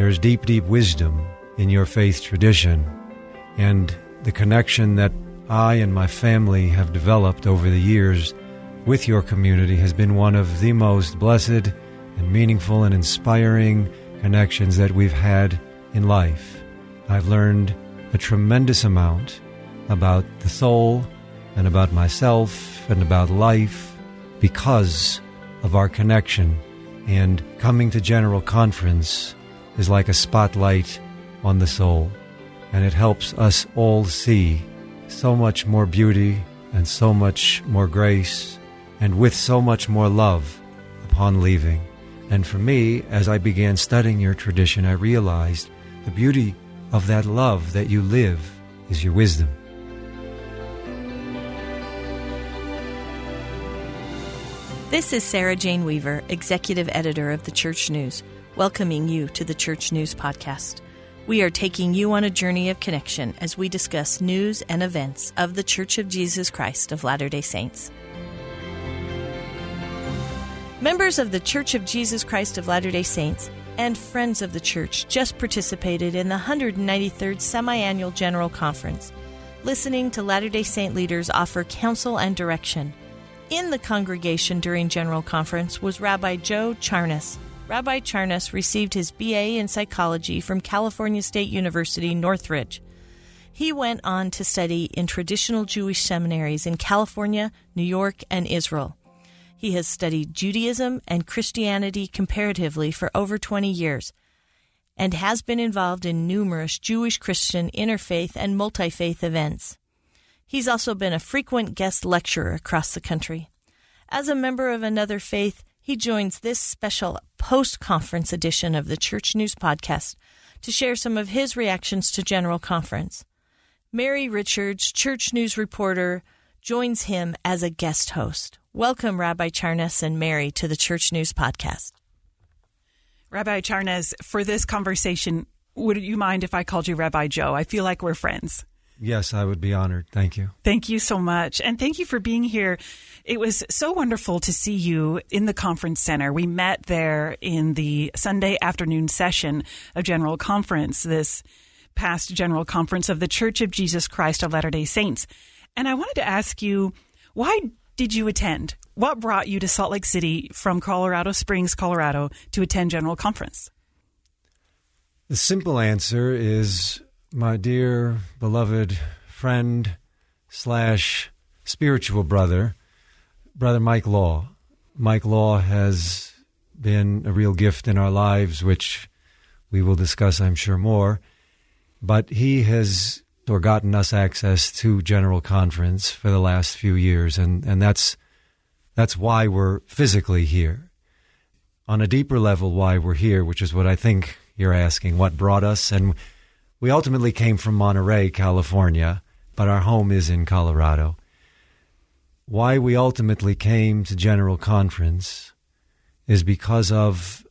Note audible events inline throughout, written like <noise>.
There's deep, deep wisdom in your faith tradition, and the connection that I and my family have developed over the years with your community has been one of the most blessed and meaningful and inspiring connections that we've had in life. I've learned a tremendous amount about the soul and about myself and about life because of our connection. And coming to General Conference is like a spotlight on the soul, and it helps us all see so much more beauty and so much more grace, and with so much more love upon leaving. And for me, as I began studying your tradition, I realized the beauty of that love that you live is your wisdom. This is Sarah Jane Weaver, Executive Editor of the Church News, welcoming you to the Church News Podcast. We are taking you on a journey of connection as we discuss news and events of the Church of Jesus Christ of Latter day Saints. Members of the Church of Jesus Christ of Latter day Saints and Friends of the Church just participated in the 193rd Semi-Annual General Conference. Listening to Latter day Saint leaders offer counsel and direction in the congregation during General Conference was Rabbi Joe Charnes. Rabbi Charnes received his BA in psychology from California State University, Northridge. He went on to study in traditional Jewish seminaries in California, New York, and Israel. He has studied Judaism and Christianity comparatively for over 20 years and has been involved in numerous Jewish Christian interfaith and multi faith events. He's also been a frequent guest lecturer across the country. As a member of another faith, he joins this special post conference edition of the Church News Podcast to share some of his reactions to General Conference. Mary Richards, Church News reporter, joins him as a guest host. Welcome, Rabbi Charnes and Mary, to the Church News Podcast. Rabbi Charnes, for this conversation, would you mind if I called you Rabbi Joe? I feel like we're friends. Yes, I would be honored. Thank you. Thank you so much. And thank you for being here. It was so wonderful to see you in the conference center. We met there in the Sunday afternoon session of General Conference, this past General Conference of the Church of Jesus Christ of Latter day Saints. And I wanted to ask you, why did you attend? What brought you to Salt Lake City from Colorado Springs, Colorado to attend General Conference? The simple answer is my dear beloved friend slash spiritual brother, brother Mike Law. Mike Law has been a real gift in our lives, which we will discuss, I'm sure, more. But he has or gotten us access to General Conference for the last few years, and, and that's that's why we're physically here. On a deeper level, why we're here, which is what I think you're asking, what brought us, and we ultimately came from Monterey, California, but our home is in Colorado. Why we ultimately came to General Conference is because of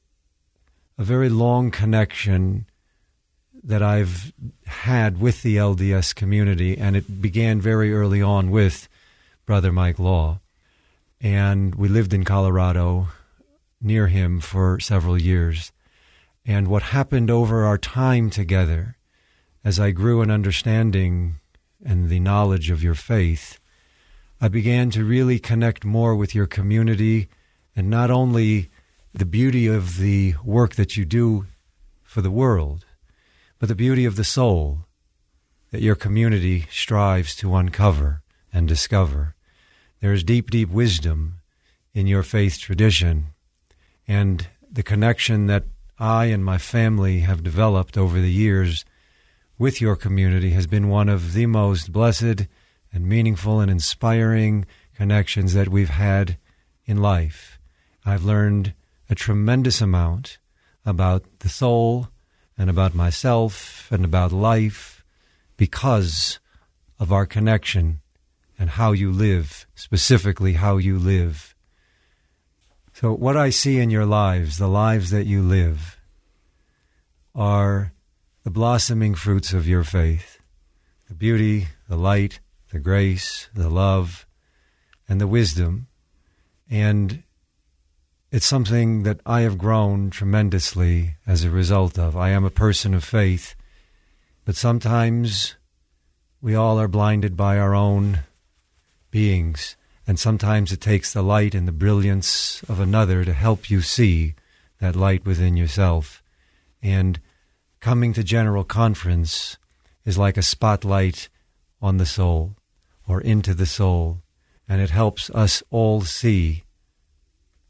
a very long connection that I've had with the LDS community, and it began very early on with Brother Mike Law. And we lived in Colorado near him for several years. And what happened over our time together as I grew in understanding and the knowledge of your faith, I began to really connect more with your community and not only the beauty of the work that you do for the world, but the beauty of the soul that your community strives to uncover and discover. There is deep, deep wisdom in your faith tradition, and the connection that I and my family have developed over the years with your community has been one of the most blessed and meaningful and inspiring connections that we've had in life. I've learned a tremendous amount about the soul and about myself and about life because of our connection and how you live, specifically how you live. So, what I see in your lives, the lives that you live, are the blossoming fruits of your faith the beauty, the light, the grace, the love, and the wisdom. And it's something that I have grown tremendously as a result of. I am a person of faith, but sometimes we all are blinded by our own beings, and sometimes it takes the light and the brilliance of another to help you see that light within yourself. And coming to General Conference is like a spotlight on the soul or into the soul, and it helps us all see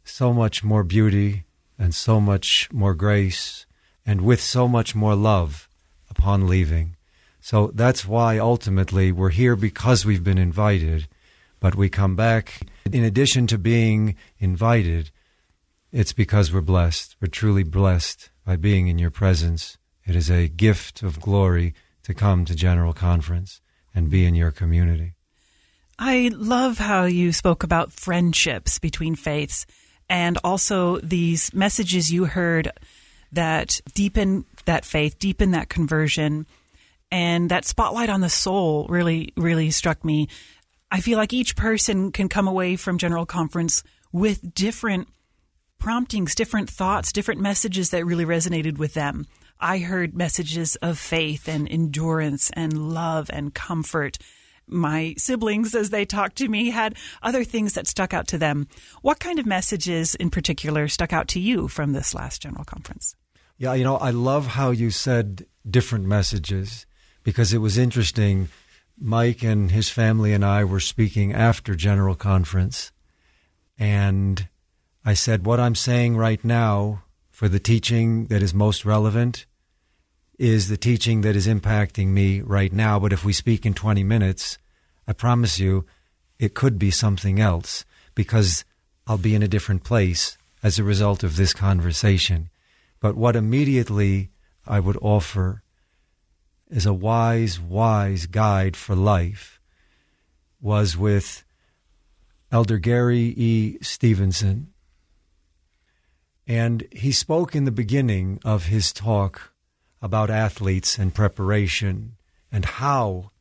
so much more beauty and so much more grace and with so much more love upon leaving. So that's why ultimately we're here because we've been invited, but we come back. In addition to being invited, it's because we're blessed. We're truly blessed by being in your presence. It is a gift of glory to come to General Conference and be in your community. I love how you spoke about friendships between faiths and also these messages you heard that deepen that faith, deepen that conversion, and that spotlight on the soul really, really struck me. I feel like each person can come away from General Conference with different promptings, different thoughts, different messages that really resonated with them. I heard messages of faith and endurance and love and comfort my siblings, as they talked to me, had other things that stuck out to them. What kind of messages in particular stuck out to you from this last general conference? Yeah, you know, I love how you said different messages because it was interesting. Mike and his family and I were speaking after general conference, and I said, What I'm saying right now for the teaching that is most relevant is the teaching that is impacting me right now. But if we speak in 20 minutes, I promise you it could be something else because I'll be in a different place as a result of this conversation. But what immediately I would offer is a wise, wise guide for life was with Elder Gary E. Stevenson. And he spoke in the beginning of his talk about athletes and preparation and how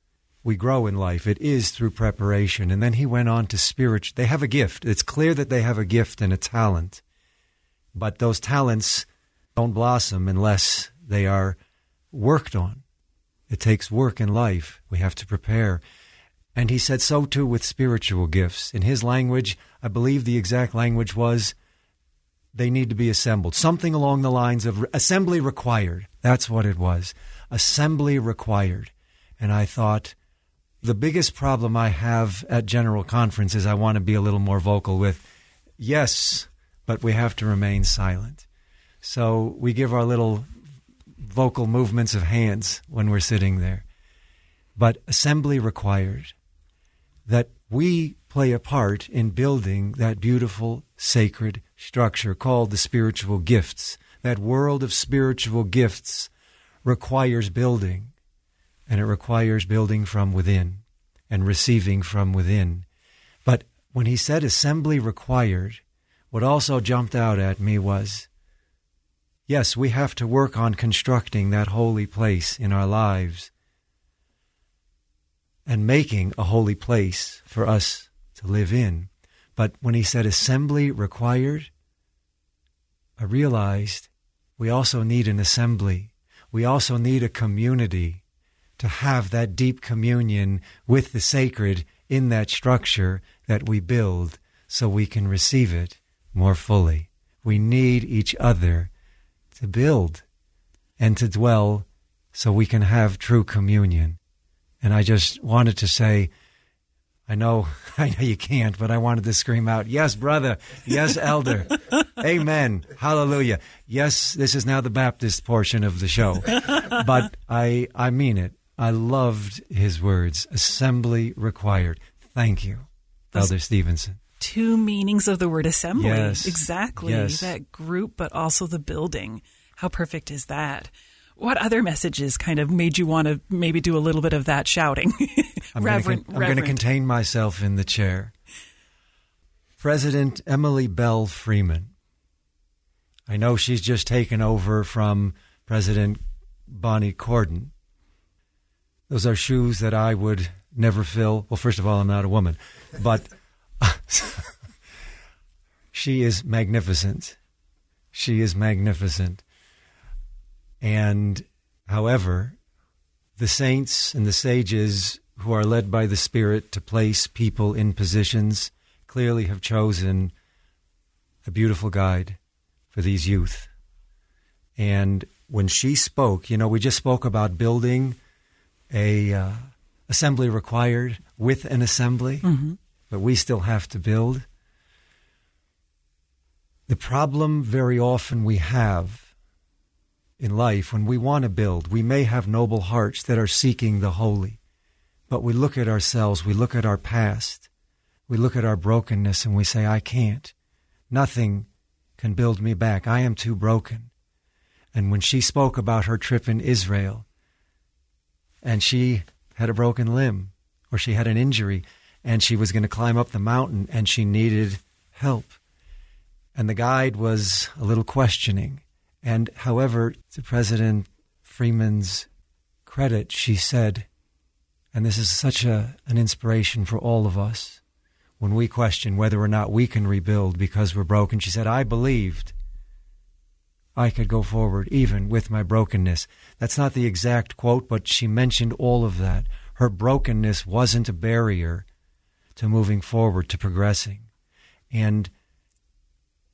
we grow in life. It is through preparation. And then he went on to spiritual. They have a gift. It's clear that they have a gift and a talent. But those talents don't blossom unless they are worked on. It takes work in life. We have to prepare. And he said so too with spiritual gifts. In his language, I believe the exact language was they need to be assembled. Something along the lines of assembly required. That's what it was. Assembly required. And I thought, the biggest problem I have at General Conference is I want to be a little more vocal with, yes, but we have to remain silent. So we give our little vocal movements of hands when we're sitting there. But assembly required that we play a part in building that beautiful, sacred structure called the spiritual gifts. That world of spiritual gifts requires building, and it requires building from within and receiving from within. But when he said assembly required, what also jumped out at me was yes, we have to work on constructing that holy place in our lives and making a holy place for us to live in. But when he said assembly required, I realized we also need an assembly. We also need a community to have that deep communion with the sacred in that structure that we build so we can receive it more fully. We need each other to build and to dwell so we can have true communion. And I just wanted to say, I know, <laughs> I know you can't, but I wanted to scream out, yes, brother. Yes, elder. <laughs> Amen. Hallelujah. Yes, this is now the Baptist portion of the show, but I, I mean it. I loved his words. Assembly required. Thank you, Those Elder Stevenson. Two meanings of the word assembly. Yes. Exactly. Yes. That group, but also the building. How perfect is that? What other messages kind of made you want to maybe do a little bit of that shouting? <laughs> I'm Reverend, gonna, I'm going to contain myself in the chair. President Emily Belle Freeman. I know she's just taken over from President Bonnie Cordon. Those are shoes that I would never fill. Well, first of all, I'm not a woman, but <laughs> she is magnificent. She is magnificent. And however, the saints and the sages who are led by the Spirit to place people in positions clearly have chosen a beautiful guide for these youth. And when she spoke, you know, we just spoke about building a uh, assembly required with an assembly, mm-hmm. but we still have to build. The problem very often we have in life when we want to build, we may have noble hearts that are seeking the holy, but we look at ourselves, we look at our past, we look at our brokenness, and we say, I can't. Nothing can build me back. I am too broken. And when she spoke about her trip in Israel, and she had a broken limb, or she had an injury, and she was going to climb up the mountain, and she needed help. And the guide was a little questioning. And however, to President Freeman's credit, she said, and this is such a, an inspiration for all of us when we question whether or not we can rebuild because we're broken. She said, I believed I could go forward even with my brokenness. That's not the exact quote, but she mentioned all of that. Her brokenness wasn't a barrier to moving forward, to progressing. And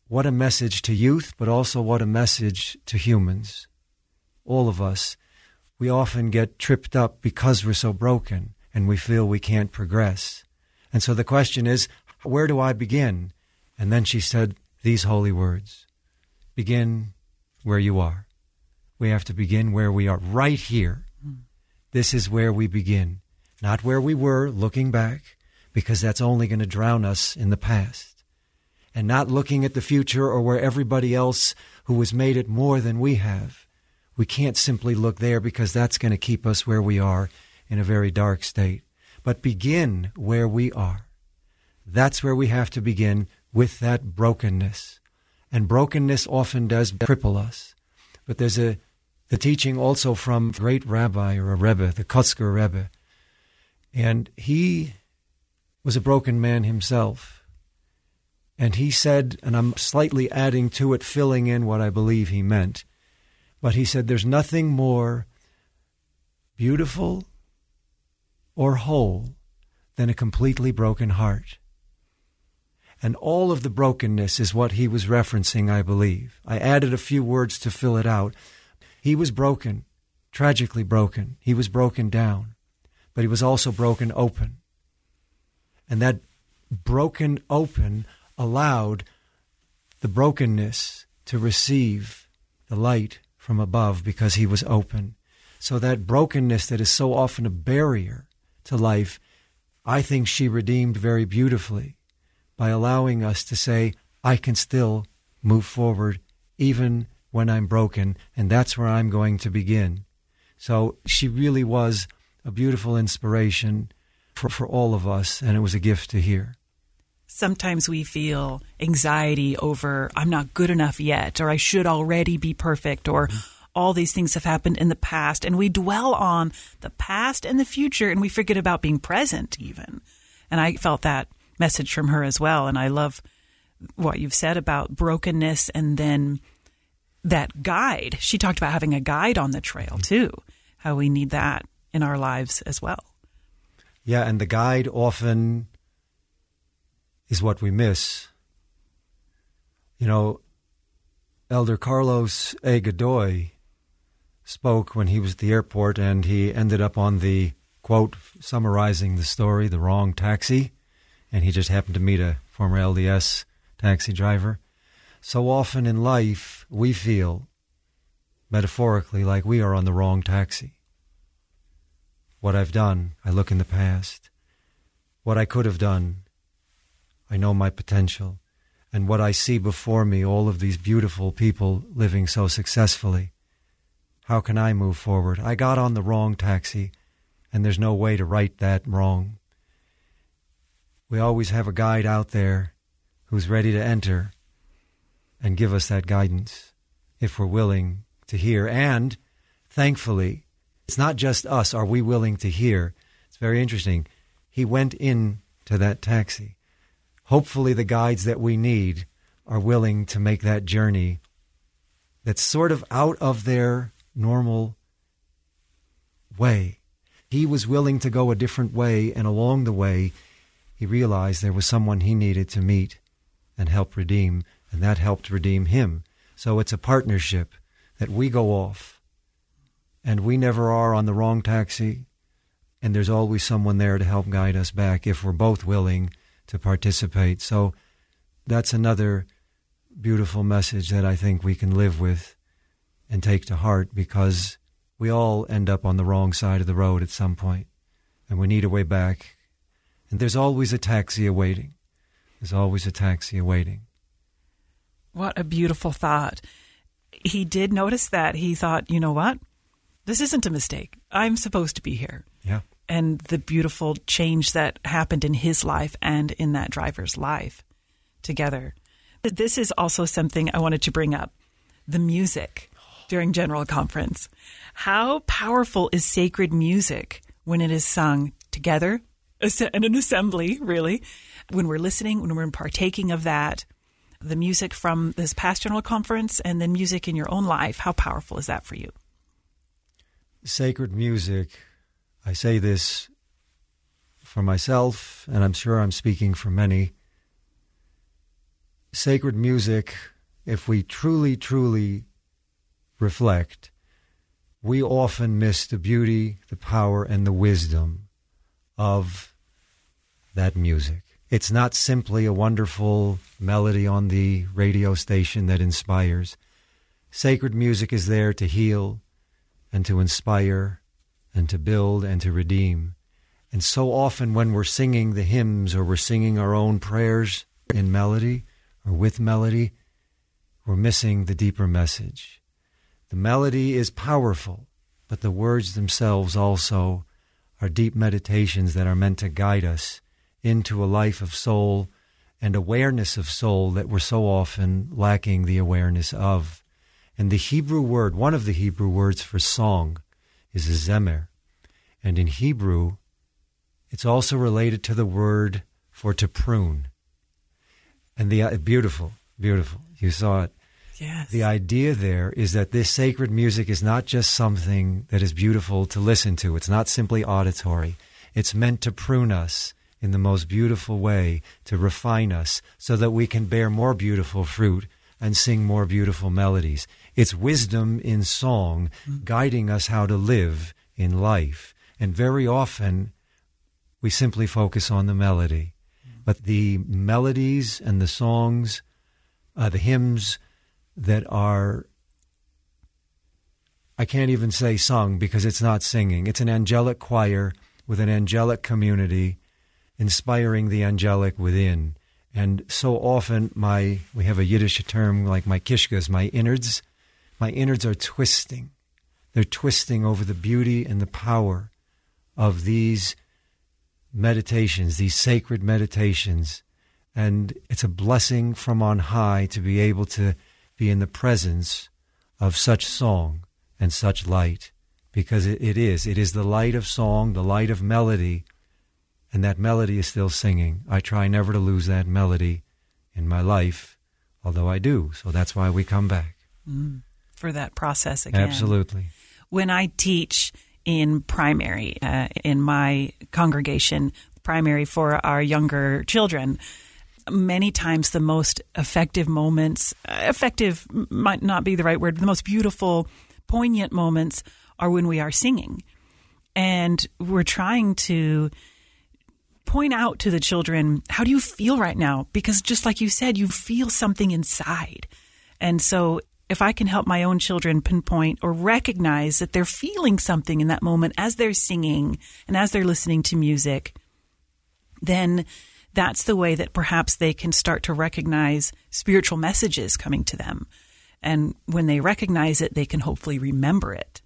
what a message to youth, but also what a message to humans. All of us. We often get tripped up because we're so broken and we feel we can't progress. And so the question is, where do I begin? And then she said these holy words Begin where you are. We have to begin where we are, right here. This is where we begin, not where we were looking back, because that's only going to drown us in the past. And not looking at the future or where everybody else who has made it more than we have. We can't simply look there because that's going to keep us where we are in a very dark state but begin where we are. That's where we have to begin with that brokenness. And brokenness often does cripple us. But there's a the teaching also from a great rabbi or a rebbe, the Kotzker Rebbe. And he was a broken man himself. And he said, and I'm slightly adding to it, filling in what I believe he meant, but he said, There's nothing more beautiful or whole than a completely broken heart. And all of the brokenness is what he was referencing, I believe. I added a few words to fill it out. He was broken, tragically broken. He was broken down, but he was also broken open. And that broken open allowed the brokenness to receive the light from above because he was open. So that brokenness that is so often a barrier to life, I think she redeemed very beautifully by allowing us to say, I can still move forward even when I'm broken, and that's where I'm going to begin. So she really was a beautiful inspiration for, for all of us, and it was a gift to hear. Sometimes we feel anxiety over, I'm not good enough yet, or I should already be perfect, or mm-hmm all these things have happened in the past and we dwell on the past and the future and we forget about being present even. And I felt that message from her as well. And I love what you've said about brokenness and then that guide. She talked about having a guide on the trail too, how we need that in our lives as well. Yeah, and the guide often is what we miss. You know, Elder Carlos A. Godoy spoke when he was at the airport, and he ended up on the quote summarizing the story, the wrong taxi, and he just happened to meet a former LDS taxi driver. So often in life, we feel metaphorically like we are on the wrong taxi. What I've done, I look in the past. What I could have done, I know my potential. And what I see before me, all of these beautiful people living so successfully, how can I move forward? I got on the wrong taxi, and there's no way to right that wrong. We always have a guide out there who's ready to enter and give us that guidance if we're willing to hear. And thankfully, it's not just us. Are we willing to hear? It's very interesting. He went in to that taxi. Hopefully, the guides that we need are willing to make that journey that's sort of out of their normal way. He was willing to go a different way, and along the way, he realized there was someone he needed to meet and help redeem, and that helped redeem him. So it's a partnership that we go off, and we never are on the wrong taxi, and there's always someone there to help guide us back if we're both willing to participate. So that's another beautiful message that I think we can live with and take to heart because we all end up on the wrong side of the road at some point and we need a way back. And there's always a taxi awaiting. There's always a taxi awaiting. What a beautiful thought. He did notice that. He thought, you know what? This isn't a mistake. I'm supposed to be here. And the beautiful change that happened in his life and in that driver's life together. This is also something I wanted to bring up the music during General Conference. How powerful is sacred music when it is sung together in an assembly, really? When we're listening, when we're partaking of that, the music from this past General Conference and then music in your own life, how powerful is that for you? Sacred music, I say this for myself, and I'm sure I'm speaking for many. Sacred music, if we truly, truly reflect, we often miss the beauty, the power, and the wisdom of that music. It's not simply a wonderful melody on the radio station that inspires. Sacred music is there to heal and to inspire and to build and to redeem. And so often when we're singing the hymns or we're singing our own prayers in melody or with melody, we're missing the deeper message. The melody is powerful, but the words themselves also are deep meditations that are meant to guide us into a life of soul and awareness of soul that we're so often lacking the awareness of. And the Hebrew word, one of the Hebrew words for song, is a zemer. And in Hebrew, it's also related to the word for to prune. And the uh, beautiful, beautiful. You saw it. Yes. The idea there is that this sacred music is not just something that is beautiful to listen to. It's not simply auditory. It's meant to prune us in the most beautiful way, to refine us so that we can bear more beautiful fruit and sing more beautiful melodies. It's wisdom in song guiding us how to live in life. And very often we simply focus on the melody. But the melodies and the songs, uh, the hymns, that are I can't even say sung because it's not singing. It's an angelic choir with an angelic community inspiring the angelic within. And so often my we have a Yiddish term like my kishkas, my innards, my innards are twisting. They're twisting over the beauty and the power of these meditations, these sacred meditations. And it's a blessing from on high to be able to be in the presence of such song and such light because it, it is. It is the light of song, the light of melody, and that melody is still singing. I try never to lose that melody in my life, although I do. So that's why we come back. Mm, for that process again. Absolutely. When I teach in primary, uh, in my congregation, primary for our younger children, many times the most effective moments, effective might not be the right word, the most beautiful, poignant moments are when we are singing. And we're trying to point out to the children, how do you feel right now? Because just like you said, you feel something inside. And so if I can help my own children pinpoint or recognize that they're feeling something in that moment as they're singing and as they're listening to music, then that's the way that perhaps they can start to recognize spiritual messages coming to them. And when they recognize it, they can hopefully remember it.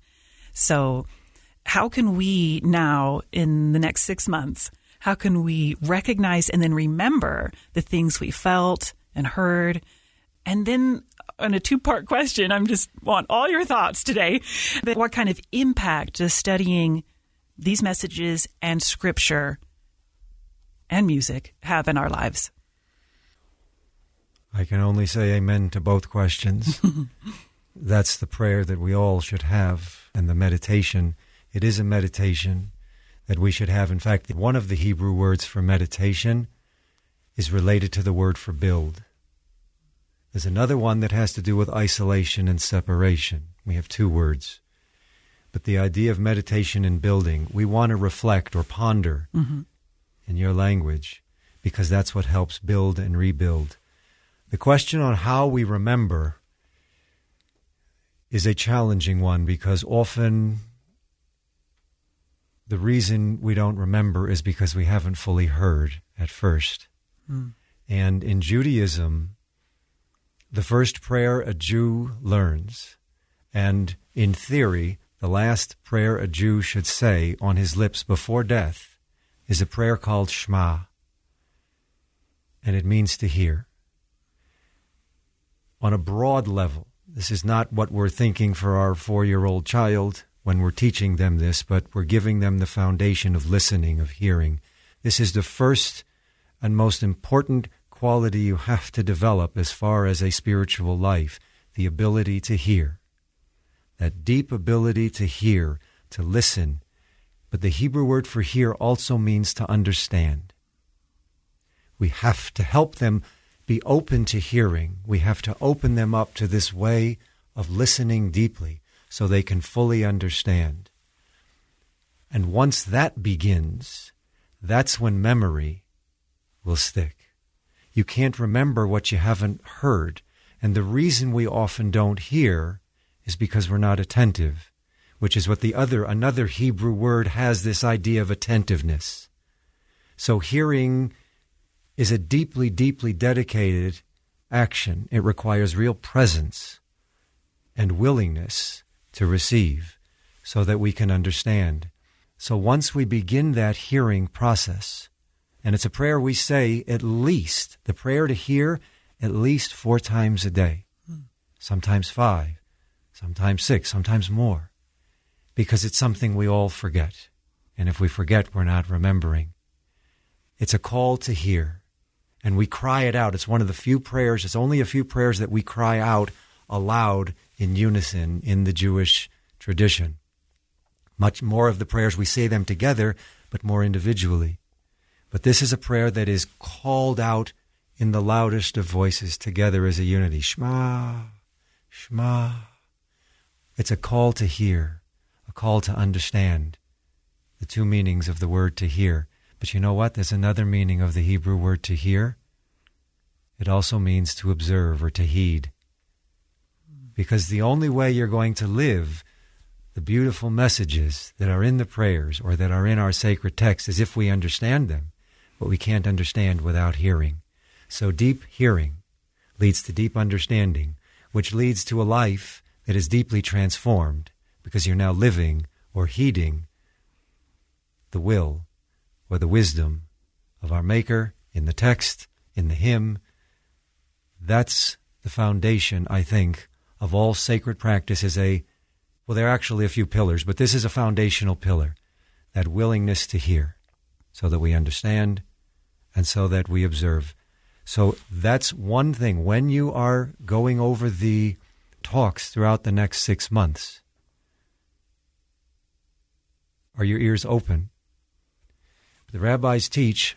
So, how can we now, in the next six months, how can we recognize and then remember the things we felt and heard? And then, on a two part question, I'm just want all your thoughts today. But What kind of impact does studying these messages and scripture and music have in our lives? I can only say amen to both questions. <laughs> That's the prayer that we all should have, and the meditation. It is a meditation that we should have. In fact, one of the Hebrew words for meditation is related to the word for build. There's another one that has to do with isolation and separation. We have two words. But the idea of meditation and building, we want to reflect or ponder Mm-hmm. in your language because that's what helps build and rebuild. The question on how we remember is a challenging one because often the reason we don't remember is because we haven't fully heard at first. Mm. And in Judaism, the first prayer a Jew learns, and in theory, the last prayer a Jew should say on his lips before death is a prayer called Shema. And it means to hear. On a broad level, this is not what we're thinking for our four year old child when we're teaching them this, but we're giving them the foundation of listening, of hearing. This is the first and most important quality you have to develop as far as a spiritual life the ability to hear. That deep ability to hear, to listen. But the Hebrew word for hear also means to understand. We have to help them be open to hearing. We have to open them up to this way of listening deeply so they can fully understand. And once that begins, that's when memory will stick. You can't remember what you haven't heard. And the reason we often don't hear is because we're not attentive, which is what the other, another Hebrew word has this idea of attentiveness. So hearing is a deeply, deeply dedicated action. It requires real presence and willingness to receive so that we can understand. So once we begin that hearing process, and it's a prayer we say at least, the prayer to hear at least four times a day, sometimes five, sometimes six, sometimes more, because it's something we all forget. And if we forget, we're not remembering. It's a call to hear, and we cry it out. It's one of the few prayers, it's only a few prayers that we cry out aloud in unison in the Jewish tradition. Much more of the prayers we say them together, but more individually. But this is a prayer that is called out in the loudest of voices together as a unity. Shema, Shema. It's a call to hear, a call to understand the two meanings of the word to hear. But you know what? There's another meaning of the Hebrew word to hear. It also means to observe or to heed. Because the only way you're going to live the beautiful messages that are in the prayers or that are in our sacred text is if we understand them, but we can't understand without hearing. So deep hearing leads to deep understanding, which leads to a life that is deeply transformed because you're now living or heeding the will or the wisdom of our Maker in the text, in the hymn. That's the foundation, I think, of all sacred practice is a well, there are actually a few pillars, but this is a foundational pillar that willingness to hear so that we understand and so that we observe. So that's one thing. When you are going over the talks throughout the next six months, are your ears open? The rabbis teach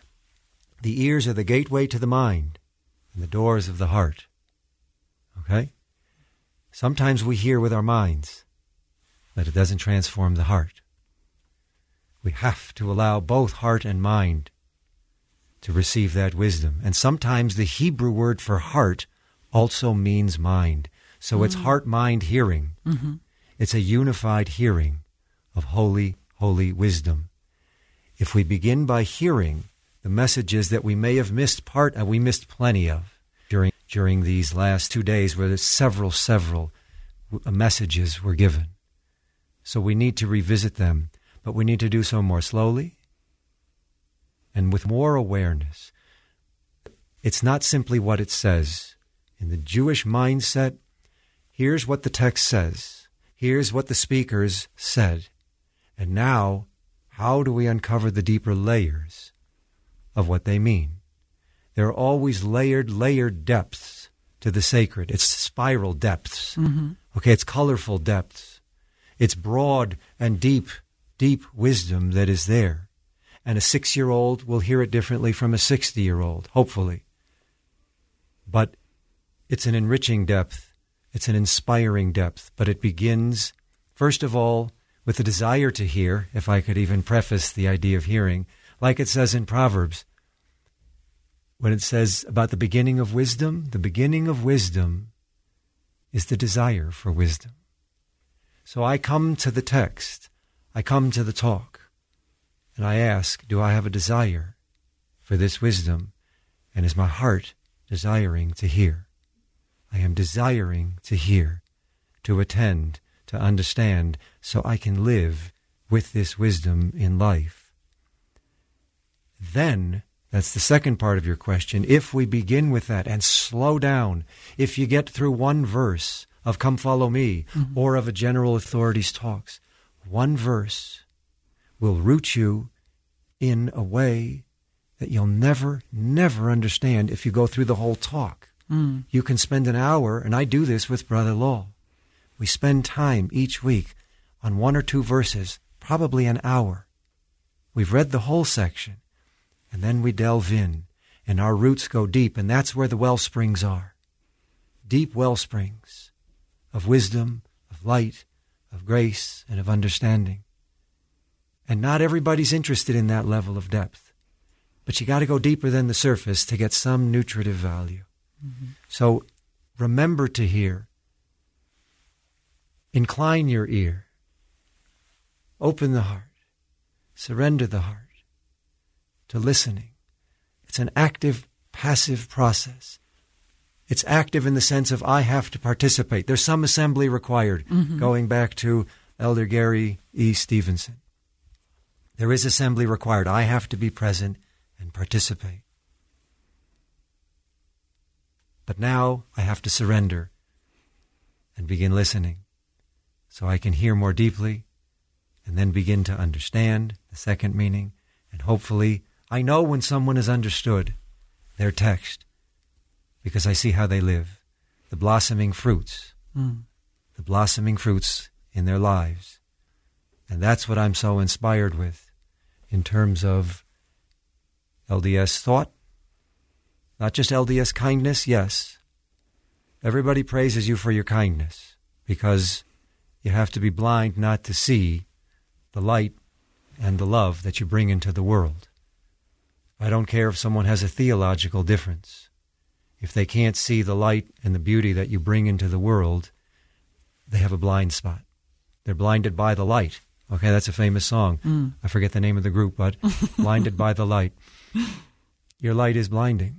the ears are the gateway to the mind and the doors of the heart. Okay? Sometimes we hear with our minds, but it doesn't transform the heart. We have to allow both heart and mind to receive that wisdom. And sometimes the Hebrew word for heart also means mind. So mm-hmm. it's heart mind hearing. Mm-hmm. It's a unified hearing of holy, holy wisdom. If we begin by hearing the messages that we may have missed part and we missed plenty of during during these last two days where there's several, several messages were given. So we need to revisit them, but we need to do so more slowly and with more awareness. It's not simply what it says. In the Jewish mindset, here's what the text says. Here's what the speakers said. And now, how do we uncover the deeper layers of what they mean? There are always layered, layered depths to the sacred. It's spiral depths. Mm-hmm. Okay, it's colorful depths. It's broad and deep, deep wisdom that is there. And a six year old will hear it differently from a 60 year old, hopefully. But it's an enriching depth. It's an inspiring depth. But it begins, first of all, with the desire to hear, if I could even preface the idea of hearing, like it says in Proverbs. When it says about the beginning of wisdom, the beginning of wisdom is the desire for wisdom. So I come to the text, I come to the talk, and I ask, Do I have a desire for this wisdom? And is my heart desiring to hear? I am desiring to hear, to attend, to understand, so I can live with this wisdom in life. Then, that's the second part of your question. If we begin with that and slow down, if you get through one verse of Come Follow Me mm-hmm. or of a general authority's talks, one verse will root you in a way that you'll never, never understand if you go through the whole talk. Mm. You can spend an hour, and I do this with Brother Law. We spend time each week on one or two verses, probably an hour. We've read the whole section, and then we delve in, and our roots go deep, and that's where the well springs are. Deep well springs of wisdom, of light, of grace, and of understanding. And not everybody's interested in that level of depth. But you got to go deeper than the surface to get some nutritive value. Mm-hmm. So remember to hear. Incline your ear. Open the heart. Surrender the heart to listening. It's an active, passive process. It's active in the sense of I have to participate. There's some assembly required, mm-hmm. going back to Elder Gary E. Stevenson. There is assembly required. I have to be present and participate. But now I have to surrender and begin listening so I can hear more deeply and then begin to understand the second meaning. And hopefully, I know when someone has understood their text because I see how they live. The blossoming fruits, mm. the blossoming fruits in their lives. And that's what I'm so inspired with in terms of LDS thought, not just LDS kindness, yes. Everybody praises you for your kindness because you have to be blind not to see the light and the love that you bring into the world. I don't care if someone has a theological difference. If they can't see the light and the beauty that you bring into the world, they have a blind spot. They're blinded by the light. Okay, that's a famous song. Mm. I forget the name of the group, but <laughs> blinded by the light. Your light is blinding.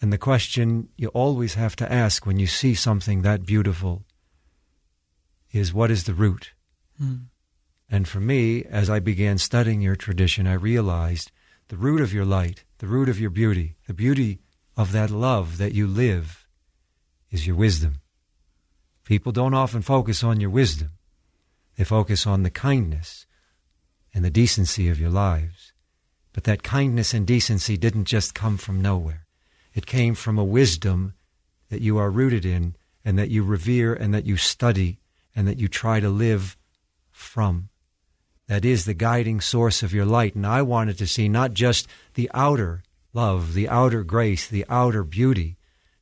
And the question you always have to ask when you see something that beautiful is what is the root? Mm. And for me, as I began studying your tradition, I realized the root of your light, the root of your beauty, the beauty of that love that you live is your wisdom. People don't often focus on your wisdom. They focus on the kindness and the decency of your lives. But that kindness and decency didn't just come from nowhere. It came from a wisdom that you are rooted in and that you revere and that you study and that you try to live from. That is the guiding source of your light. And I wanted to see not just the outer love, the outer grace, the outer beauty,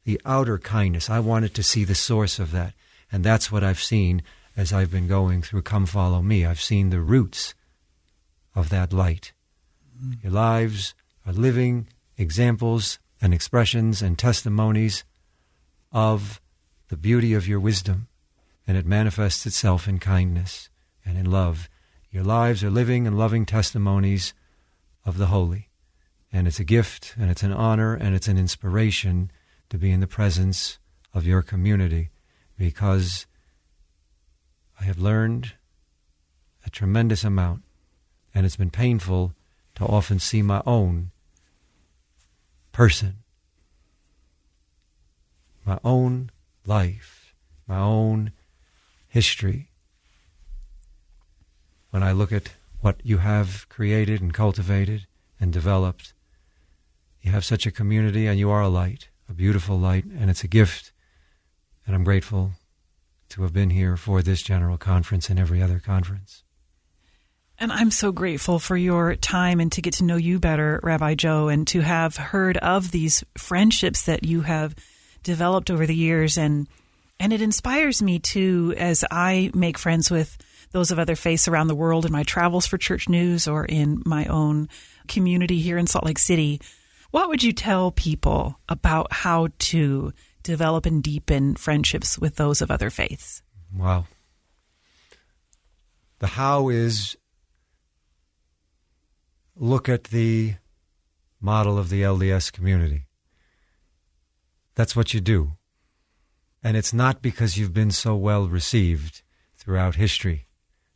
the outer kindness. I wanted to see the source of that. And that's what I've seen as I've been going through Come Follow Me. I've seen the roots of that light. Mm-hmm. Your lives are living examples and expressions and testimonies of the beauty of your wisdom, and it manifests itself in kindness and in love. Your lives are living and loving testimonies of the holy. And it's a gift, and it's an honor, and it's an inspiration to be in the presence of your community because I have learned a tremendous amount, and it's been painful to often see my own person, my own life, my own history. When I look at what you have created and cultivated and developed, you have such a community and you are a light, a beautiful light, and it's a gift. And I'm grateful to have been here for this general conference and every other conference. And I'm so grateful for your time and to get to know you better, Rabbi Joe, and to have heard of these friendships that you have developed over the years. And and it inspires me too as I make friends with those of other faiths around the world in my travels for church news or in my own community here in Salt Lake City. What would you tell people about how to develop and deepen friendships with those of other faiths? Wow. The how is look at the model of the LDS community. That's what you do. And it's not because you've been so well received throughout history.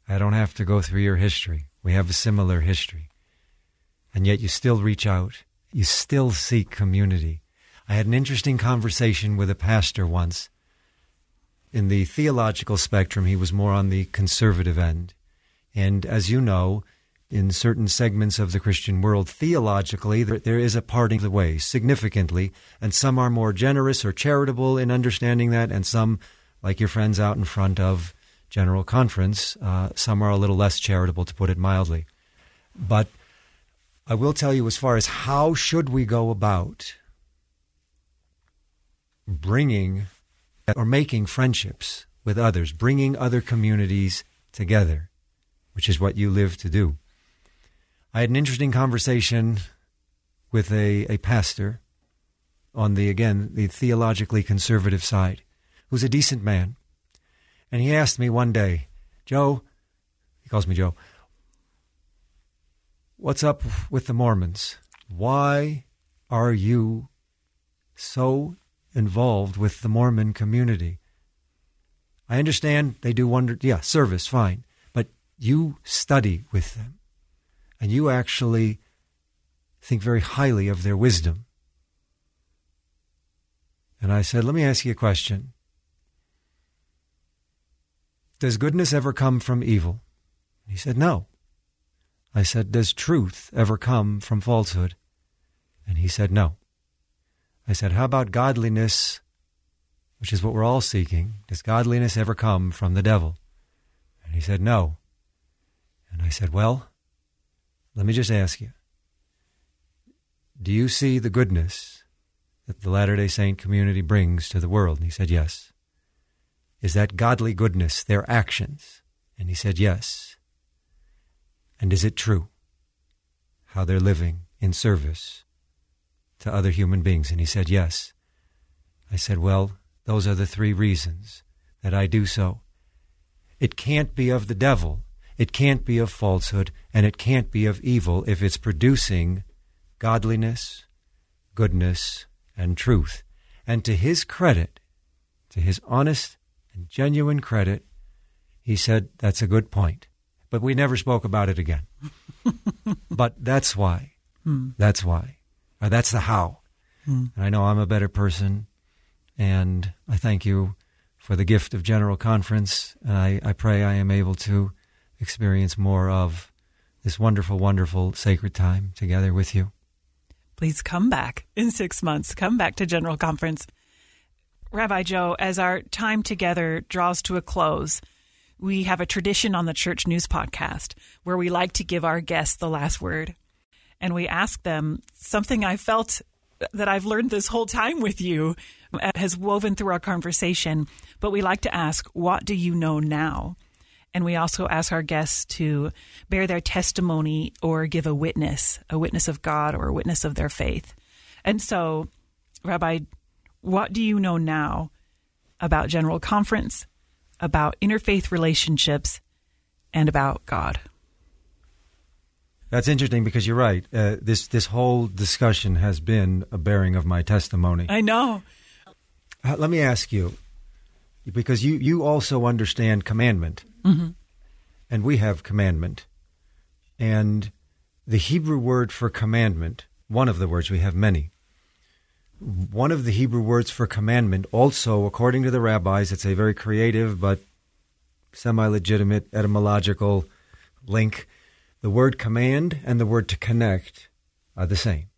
I don't have to go through your history. We have a similar history. And yet you still reach out. You still seek community. I had an interesting conversation with a pastor once. In the theological spectrum, he was more on the conservative end. And as you know, in certain segments of the Christian world, theologically, there, is a parting of the ways significantly, and some are more generous or charitable in understanding that, and some, like your friends out in front of General Conference, uh, some are a little less charitable, to put it mildly. But I will tell you, as far as how should we go about bringing or making friendships with others, bringing other communities together, which is what you live to do. I had an interesting conversation with a, a pastor on the, again, the theologically conservative side, who's a decent man. And he asked me one day, Joe, he calls me Joe, what's up with the Mormons? Why are you so involved with the Mormon community? I understand they do wonder, yeah, service, fine, but you study with them and you actually think very highly of their wisdom. And I said, Let me ask you a question. Does goodness ever come from evil? He said, No. I said, Does truth ever come from falsehood? And he said, No. I said, How about godliness, which is what we're all seeking? Does godliness ever come from the devil? And he said, No. And I said, Well, let me just ask you Do you see the goodness that the Latter day Saint community brings to the world? And he said, Yes. Is that godly goodness their actions? And he said, Yes. And is it true how they're living in service to other human beings? And he said, Yes. I said, Well, those are the three reasons that I do so. It can't be of the devil it can't be of falsehood and it can't be of evil if it's producing godliness, goodness, and truth. And to his credit, to his honest and genuine credit, he said, That's a good point. But we never spoke about it again. <laughs> but that's why. Hmm. That's why. Or that's the how. Hmm. And I know I'm a better person. And I thank you for the gift of General Conference. And I, I pray I am able to experience more of this wonderful, wonderful sacred time together with you. Please come back in six months. Come back to General Conference. Rabbi Joe, as our time together draws to a close, we have a tradition on the Church News Podcast where we like to give our guests the last word. And we ask them something I felt that I've learned this whole time with you uh, has woven through our conversation. But we like to ask, what do you know now? And we also ask our guests to bear their testimony or give a witness, a witness of God or a witness of their faith. And so, Rabbi, what do you know now about General Conference, about interfaith relationships, and about God? That's interesting because you're right. Uh, this this whole discussion has been a bearing of my testimony. I know. Uh, let me ask you, because you you also understand commandment. Mm-hmm. And we have commandment. And the Hebrew word for commandment, one of the words, we have many. One of the Hebrew words for commandment, also, according to the rabbis, it's a very creative but semi legitimate etymological link. The word command and the word to connect are the same.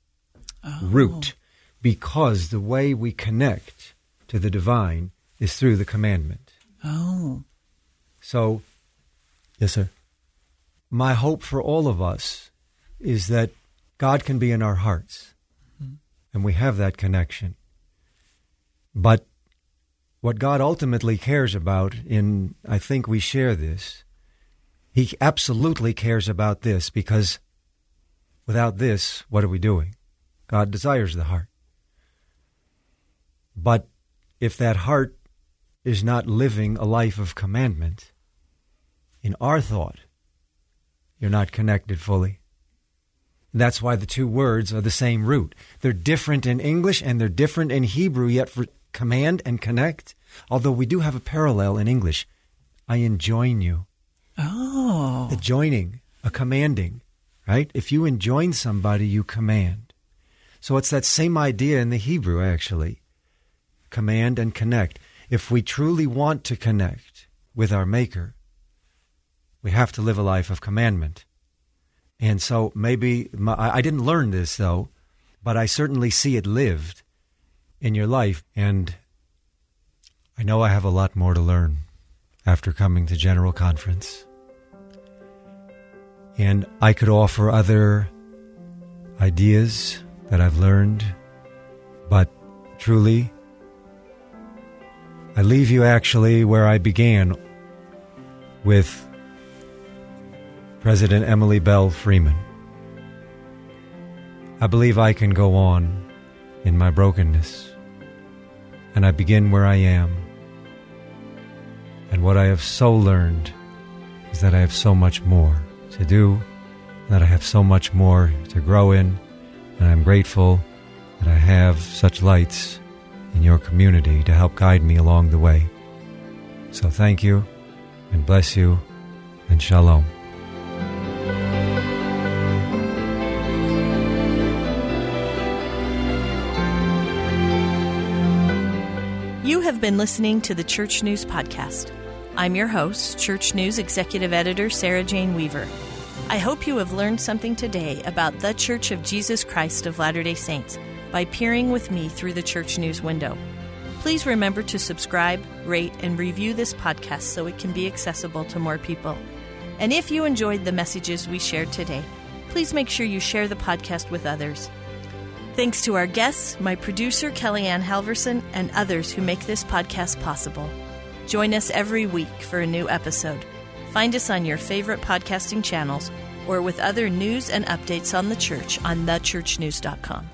Oh. Root because the way we connect to the divine is through the commandment. Oh. So, yes, sir. My hope for all of us is that God can be in our hearts mm-hmm. and we have that connection. But what God ultimately cares about, in I think we share this, He absolutely cares about this because without this, what are we doing? God desires the heart. But if that heart is not living a life of commandment, in our thought, you're not connected fully. That's why the two words are the same root. They're different in English and they're different in Hebrew, yet for command and connect, although we do have a parallel in English. I enjoin you. Oh. A joining, a commanding, right? If you enjoin somebody, you command. So it's that same idea in the Hebrew, actually. Command and connect. If we truly want to connect with our Maker, we have to live a life of commandment. And so maybe my, I didn't learn this though, but I certainly see it lived in your life. And I know I have a lot more to learn after coming to General Conference. And I could offer other ideas that I've learned, but truly, I leave you actually where I began with President Emily Belle Freeman. I believe I can go on in my brokenness, and I begin where I am. And what I have so learned is that I have so much more to do, that I have so much more to grow in, and I'm grateful that I have such lights in your community to help guide me along the way. So thank you, and bless you, and shalom. Have been listening to the Church News Podcast. I'm your host, Church News Executive Editor Sarah Jane Weaver. I hope you have learned something today about the Church of Jesus Christ of Latter day Saints by peering with me through the Church News window. Please remember to subscribe, rate, and review this podcast so it can be accessible to more people. And if you enjoyed the messages we shared today, please make sure you share the podcast with others. Thanks to our guests, my producer KellieAnn Halvorsen, and others who make this podcast possible. Join us every week for a new episode. Find us on your favorite podcasting channels or with other news and updates on the church on thechurchnews.com.